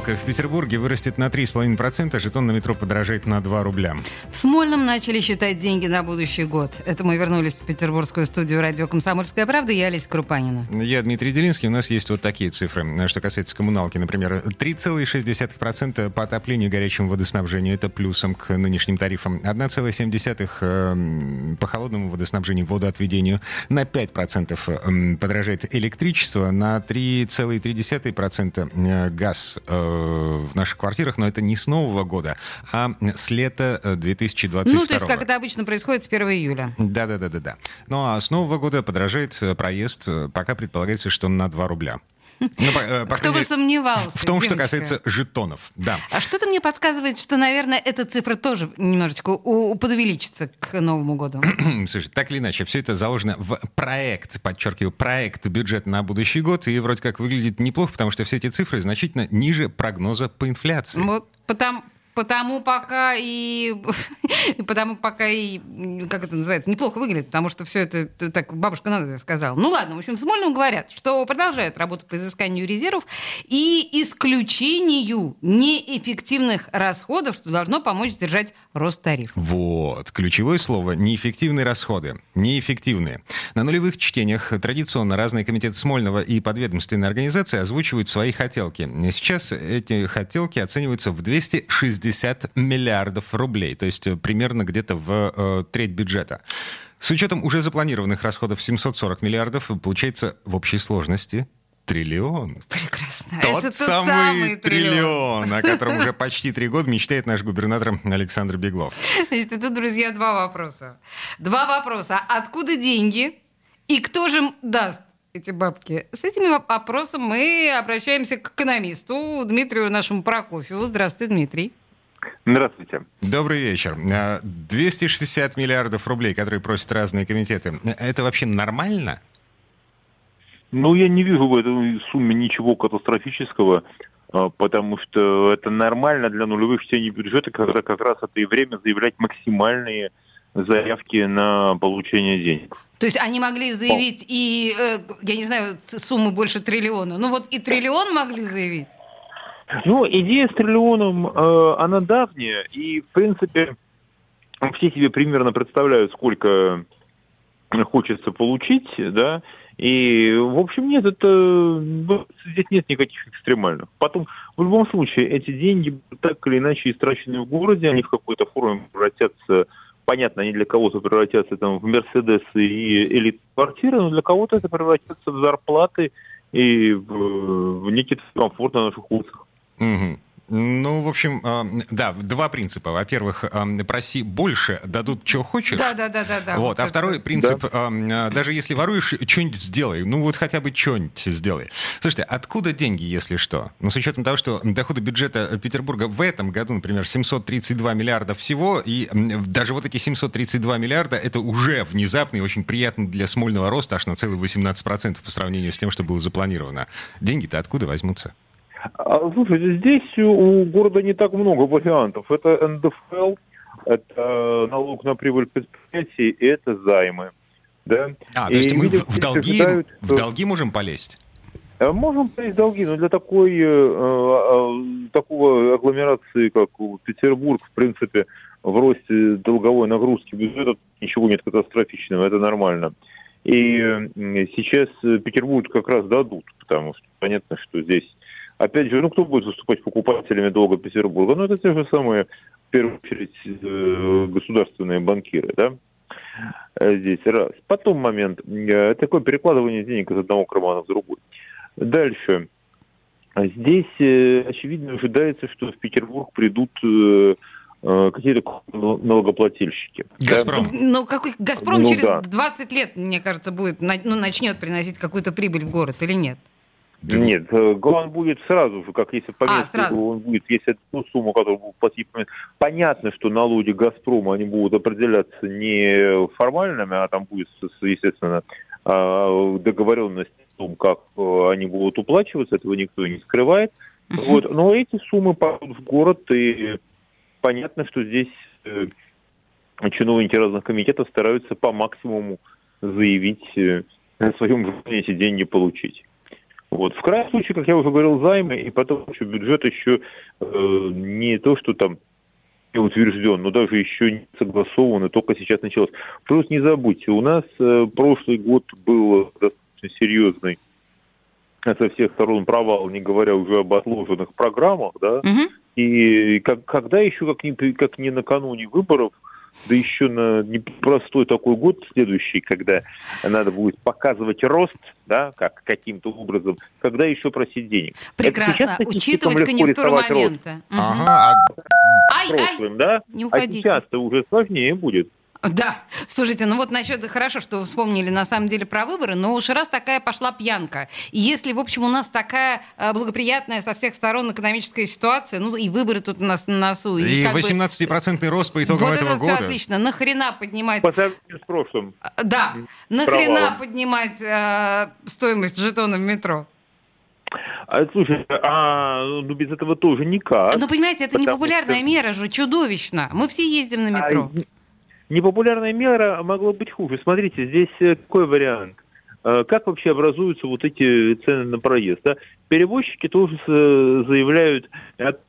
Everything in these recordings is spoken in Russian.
Коммуналка в Петербурге вырастет на 3,5%, жетон на метро подорожает на 2 рубля. В Смольном начали считать деньги на будущий год. Это мы вернулись в петербургскую студию радио «Комсомольская правда». Я Олеся Крупанина. Я Дмитрий Делинский. У нас есть вот такие цифры. Что касается коммуналки, например, 3,6% по отоплению и горячему водоснабжению. Это плюсом к нынешним тарифам. 1,7% э, по холодному водоснабжению, водоотведению. На 5% подорожает электричество. На 3,3% э, газ э, в наших квартирах, но это не с Нового года, а с лета 2022. Э, ну, то есть, как это обычно происходит с 1 июля. Да-да-да-да. Ну, а с Нового года подражает э, проезд, э, пока предполагается, что на 2 рубля. Ну, по, по Кто бы сомневался. В том, девочка. что касается жетонов, да. А что-то мне подсказывает, что, наверное, эта цифра тоже немножечко подувеличится к Новому году. Слушай, так или иначе, все это заложено в проект, подчеркиваю, проект бюджет на будущий год, и вроде как выглядит неплохо, потому что все эти цифры значительно ниже прогноза по инфляции. Вот потому, Потому пока и потому пока и как это называется неплохо выглядит, потому что все это так бабушка надо сказала. Ну ладно, в общем, в Смольном говорят, что продолжают работу по изысканию резервов и исключению неэффективных расходов, что должно помочь сдержать рост тарифов. Вот ключевое слово неэффективные расходы, неэффективные. На нулевых чтениях традиционно разные комитеты Смольного и подведомственные организации озвучивают свои хотелки. Сейчас эти хотелки оцениваются в 260 60 миллиардов рублей, то есть э, примерно где-то в э, треть бюджета. С учетом уже запланированных расходов 740 миллиардов, получается в общей сложности триллион. Прекрасно. Тот, Это самый, самый триллион, триллион, о котором уже почти три года мечтает наш губернатор Александр Беглов. Значит, это, друзья, два вопроса. Два вопроса. Откуда деньги? И кто же даст? эти бабки. С этими вопросом мы обращаемся к экономисту Дмитрию нашему Прокофьеву. Здравствуйте, Дмитрий. Здравствуйте. Добрый вечер. 260 а, миллиардов рублей, которые просят разные комитеты, это вообще нормально? Ну, я не вижу в этой сумме ничего катастрофического, а, потому что это нормально для нулевых чтений бюджета, когда как раз это и время заявлять максимальные заявки на получение денег. То есть они могли заявить и, э, я не знаю, сумму больше триллиона. Ну вот и триллион могли заявить. Ну, идея с триллионом, э, она давняя, и, в принципе, все себе примерно представляют, сколько хочется получить, да, и, в общем, нет, это ну, здесь нет никаких экстремальных. Потом, в любом случае, эти деньги так или иначе истрачены в городе, они в какой-то форме превратятся, понятно, они для кого-то превратятся там в Мерседесы и элит квартиры, но для кого-то это превратится в зарплаты и в, в некий комфорт на наших улицах. Угу. Ну, в общем, э, да, два принципа. Во-первых, э, проси больше, дадут, что хочешь. Да, да, да, да. да вот. вот а второй это. принцип, да. э, даже если воруешь, что-нибудь сделай. Ну, вот хотя бы что-нибудь сделай. Слушайте, откуда деньги, если что? Ну, с учетом того, что доходы бюджета Петербурга в этом году, например, 732 миллиарда всего, и даже вот эти 732 миллиарда, это уже внезапный, очень приятный для Смольного роста, аж на целых 18% по сравнению с тем, что было запланировано. Деньги-то откуда возьмутся? А, слушайте, здесь у города не так много вариантов. Это НДФЛ, это налог на прибыль предприятий, и это займы. Да? А, то есть и мы в, в, долги, считают, в долги можем полезть? Э, можем полезть в долги, но для такой, э, э, такого агломерации, как Петербург, в принципе, в росте долговой нагрузки бюджета ничего нет катастрофичного, это нормально. И сейчас Петербург как раз дадут, потому что понятно, что здесь Опять же, ну кто будет выступать покупателями долга Петербурга? Ну это те же самые, в первую очередь, э, государственные банкиры, да? Э, здесь раз. Потом момент. Э, такое перекладывание денег из одного кармана в другой. Дальше. Здесь, очевидно, ожидается, что в Петербург придут какие-то налогоплательщики. Газпром. Да? Ну, какой Газпром ну, через да. 20 лет, мне кажется, будет, ну, начнет приносить какую-то прибыль в город или нет? Да. Нет, э, он будет сразу же, как если повесить, а, он будет, если ту сумму, которую будут платить, понятно, что налоги Газпрома, они будут определяться не формальными, а там будет, естественно, а, договоренность том, как они будут уплачиваться, этого никто не скрывает. Вот. Но эти суммы пойдут в город, и понятно, что здесь чиновники разных комитетов стараются по максимуму заявить о своем желании эти деньги получить. Вот. В крайнем случае, как я уже говорил, займы, и потом еще бюджет еще э, не то, что там утвержден, но даже еще не согласован, и только сейчас началось. Просто не забудьте, у нас э, прошлый год был достаточно серьезный со всех сторон провал, не говоря уже об отложенных программах, да, угу. и как, когда еще, как не, как не накануне выборов, да еще на непростой такой год следующий, когда надо будет показывать рост, да, как каким-то образом, когда еще просить денег. Прекрасно, учитывать конъюнктуру момента. Угу. Ага, а ай, прошлым, ай, да? Не уходите. А сейчас-то уже сложнее будет. Да, слушайте, ну вот насчет, хорошо, что вы вспомнили на самом деле про выборы, но уж раз такая пошла пьянка, и если, в общем, у нас такая э, благоприятная со всех сторон экономическая ситуация, ну и выборы тут у нас на носу. И, и 18-процентный рост по итогам вот этого это года. все отлично, нахрена поднимать... По сравнению с прошлым. Э, да, нахрена поднимать э, стоимость жетона в метро? А, слушай, а ну без этого тоже никак. Ну, понимаете, это не популярная что... мера же, чудовищно. Мы все ездим на метро. А, Непопулярная мера могла быть хуже. Смотрите, здесь э, какой вариант? Э, как вообще образуются вот эти цены на проезд? Да? Перевозчики тоже заявляют,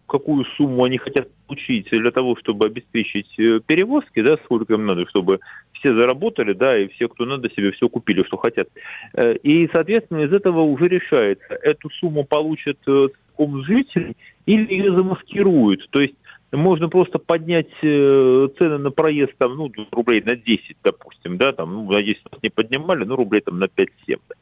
какую сумму они хотят получить для того, чтобы обеспечить э, перевозки, да, сколько им надо, чтобы все заработали, да, и все, кто надо, себе все купили, что хотят. И, соответственно, из этого уже решается, эту сумму получат жители или ее замаскируют. То есть можно просто поднять э, цены на проезд там, ну, рублей на 10, допустим, да, там, ну, на 10 не поднимали, ну, рублей там на 5-7. Да.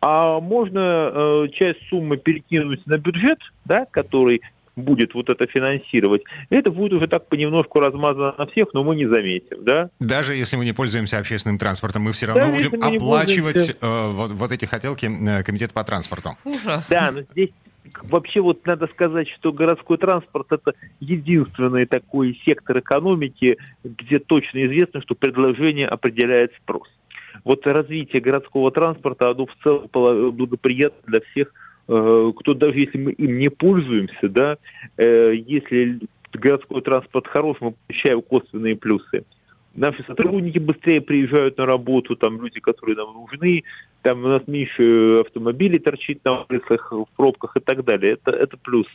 А можно э, часть суммы перекинуть на бюджет, да, который будет вот это финансировать, это будет уже так понемножку размазано на всех, но мы не заметим, да? Даже если мы не пользуемся общественным транспортом, мы все равно да, будем оплачивать э, вот, вот эти хотелки э, комитета по транспорту. Ужас. Да, но здесь вообще вот надо сказать, что городской транспорт это единственный такой сектор экономики, где точно известно, что предложение определяет спрос. Вот развитие городского транспорта, оно в целом благоприятно для всех, э, кто даже если мы им не пользуемся, да, э, если городской транспорт хорош, мы получаем косвенные плюсы наши сотрудники быстрее приезжают на работу, там люди, которые нам нужны, там у нас меньше автомобилей торчит на улицах, в пробках и так далее. Это, это плюс.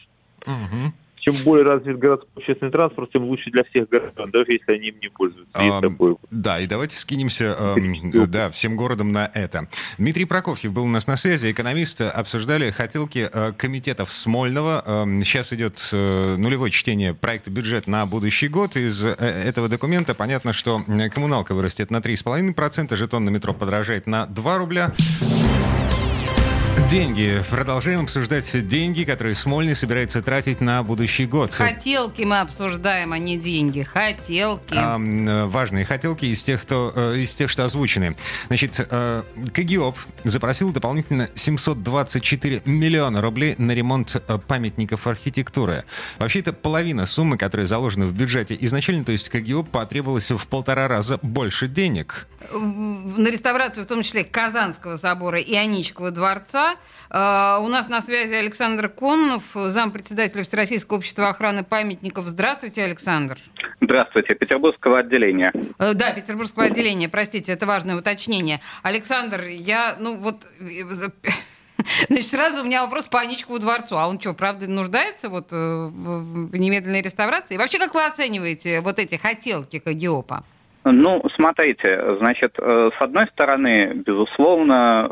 Угу чем более развит городской общественный транспорт, тем лучше для всех горожан, даже если они им не пользуются. А, такой. Да, и давайте скинемся э, да, всем городом на это. Дмитрий Прокофьев был у нас на связи, экономист, обсуждали хотелки э, комитетов Смольного. Э, сейчас идет э, нулевое чтение проекта бюджет на будущий год. Из э, этого документа понятно, что коммуналка вырастет на 3,5%, жетон на метро подорожает на 2 рубля. Деньги. Продолжаем обсуждать деньги, которые Смольный собирается тратить на будущий год. Хотелки мы обсуждаем, а не деньги. Хотелки. А, важные хотелки из тех, кто, э, из тех, что озвучены. Значит, э, КГИОП запросил дополнительно 724 миллиона рублей на ремонт э, памятников архитектуры. Вообще, это половина суммы, которая заложена в бюджете изначально, то есть КГИОП потребовалось в полтора раза больше денег. На реставрацию, в том числе Казанского собора и Аничкова дворца, а, у нас на связи Александр Коннов, зампредседателя Всероссийского общества охраны памятников. Здравствуйте, Александр. Здравствуйте, Петербургского отделения. Э, да, Петербургского отделения, простите, это важное уточнение. Александр, я, ну вот, Значит, сразу у меня вопрос по Аничкову дворцу. А он что, правда нуждается вот э, в немедленной реставрации? И вообще, как вы оцениваете вот эти хотелки Кагиопа? Ну, смотрите, значит, э, с одной стороны, безусловно,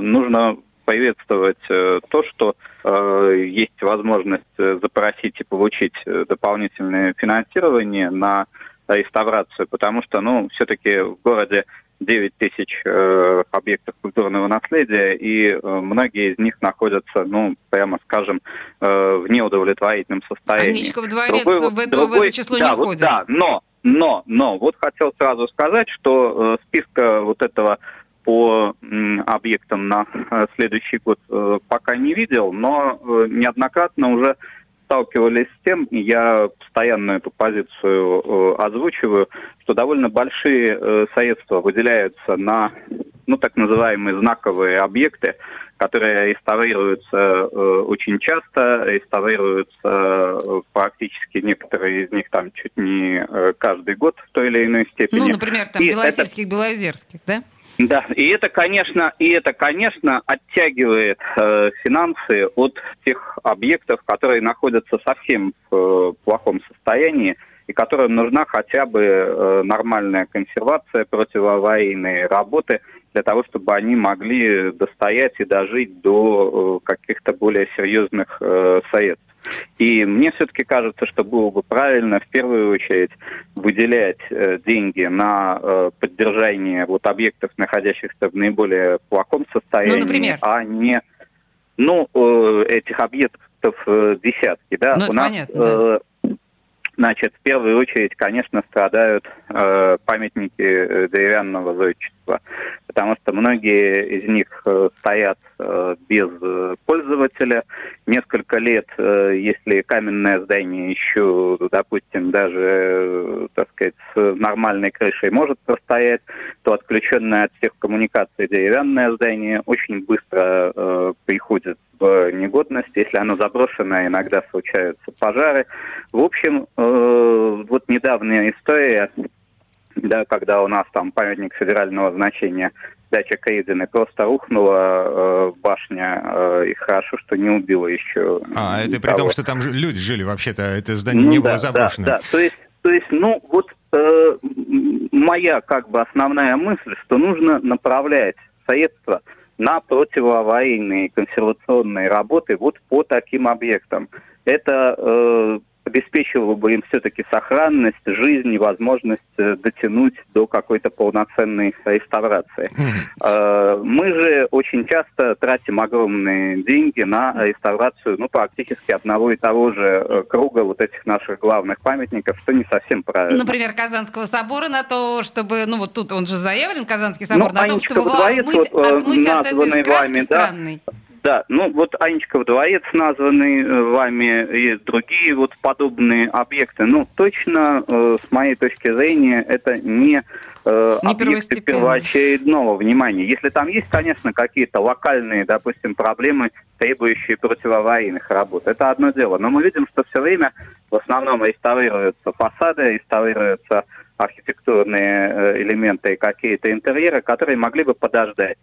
нужно приветствовать э, то, что э, есть возможность э, запросить и получить дополнительное финансирование на реставрацию, потому что, ну, все-таки в городе 9 тысяч э, объектов культурного наследия, и э, многие из них находятся, ну, прямо скажем, э, в неудовлетворительном состоянии. Аничков дворец другой, в, это, другой, в это число да, не входит. Вот, да, но, но, но, вот хотел сразу сказать, что э, списка вот этого по объектам на э, следующий год э, пока не видел, но неоднократно уже сталкивались с тем, и я постоянно эту позицию озвучиваю, что довольно большие э, средства выделяются на ну, так называемые знаковые объекты, которые реставрируются э, очень часто, реставрируются э, практически некоторые из них там чуть не э, каждый год в той или иной степени. Ну, например, там Белосельских, это... Белозерских, да? Да, и это, конечно, и это, конечно, оттягивает э, финансы от тех объектов, которые находятся совсем в э, плохом состоянии и которым нужна хотя бы э, нормальная консервация, противоаварийные работы для того, чтобы они могли достоять и дожить до э, каких-то более серьезных э, средств. И мне все-таки кажется, что было бы правильно в первую очередь выделять э, деньги на э, поддержание вот объектов, находящихся в наиболее плохом состоянии, ну, например? а не ну э, этих объектов э, десятки, да. Ну, У нас понятно, да. Значит, в первую очередь, конечно, страдают э, памятники э, деревянного зодчества, потому что многие из них э, стоят э, без э, пользователя. Несколько лет, если каменное здание еще, допустим, даже, так сказать, с нормальной крышей может простоять, то отключенное от всех коммуникаций деревянное здание очень быстро приходит в негодность. Если оно заброшено, иногда случаются пожары. В общем, вот недавняя история, да, когда у нас там памятник федерального значения дача Кейдены просто рухнула э, башня, э, и хорошо, что не убила еще. А, это при том, что там люди жили вообще-то, это здание ну, не да, было заброшено. Да, да. То есть, то есть, ну, вот э, моя как бы основная мысль, что нужно направлять средства на противоаварийные консервационные работы вот по таким объектам. Это э, обеспечивало бы им все-таки сохранность, жизнь и возможность э, дотянуть до какой-то полноценной реставрации. Mm-hmm. Мы же очень часто тратим огромные деньги на реставрацию, ну, практически одного и того же э, круга вот этих наших главных памятников, что не совсем правильно. Например, Казанского собора на то, чтобы, ну, вот тут он же заявлен, Казанский собор, ну, на том, чтобы его отмыть, вот, отмыть от этой вами, странной. Да, ну вот Анечков дворец названный э, вами и другие вот подобные объекты. Ну, точно, э, с моей точки зрения, это не, э, не объекты первоочередного внимания. Если там есть, конечно, какие-то локальные, допустим, проблемы, требующие противоаварийных работ, это одно дело. Но мы видим, что все время в основном реставрируются фасады, реставрируются архитектурные э, элементы и какие-то интерьеры, которые могли бы подождать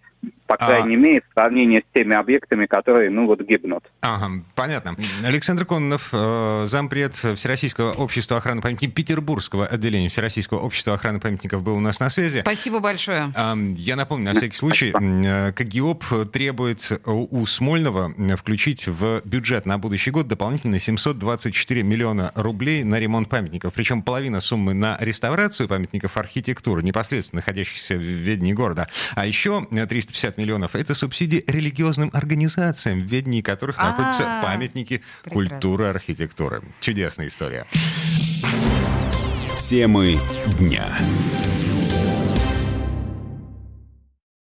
по а. крайней а... мере, в сравнении с теми объектами, которые, ну, вот, гибнут. Ага, понятно. Александр Кононов, э, зампред Всероссийского общества охраны памятников, Петербургского отделения Всероссийского общества охраны памятников был у нас на связи. Спасибо большое. Э, я напомню, на всякий случай, э, КГИОП требует у Смольного включить в бюджет на будущий год дополнительно 724 миллиона рублей на ремонт памятников. Причем половина суммы на реставрацию памятников архитектуры, непосредственно находящихся в ведении города. А еще 350 миллионов. Это субсидии религиозным организациям, в ведении которых А-а-а. находятся памятники Прекрасно. культуры, архитектуры. Чудесная история. Темы дня.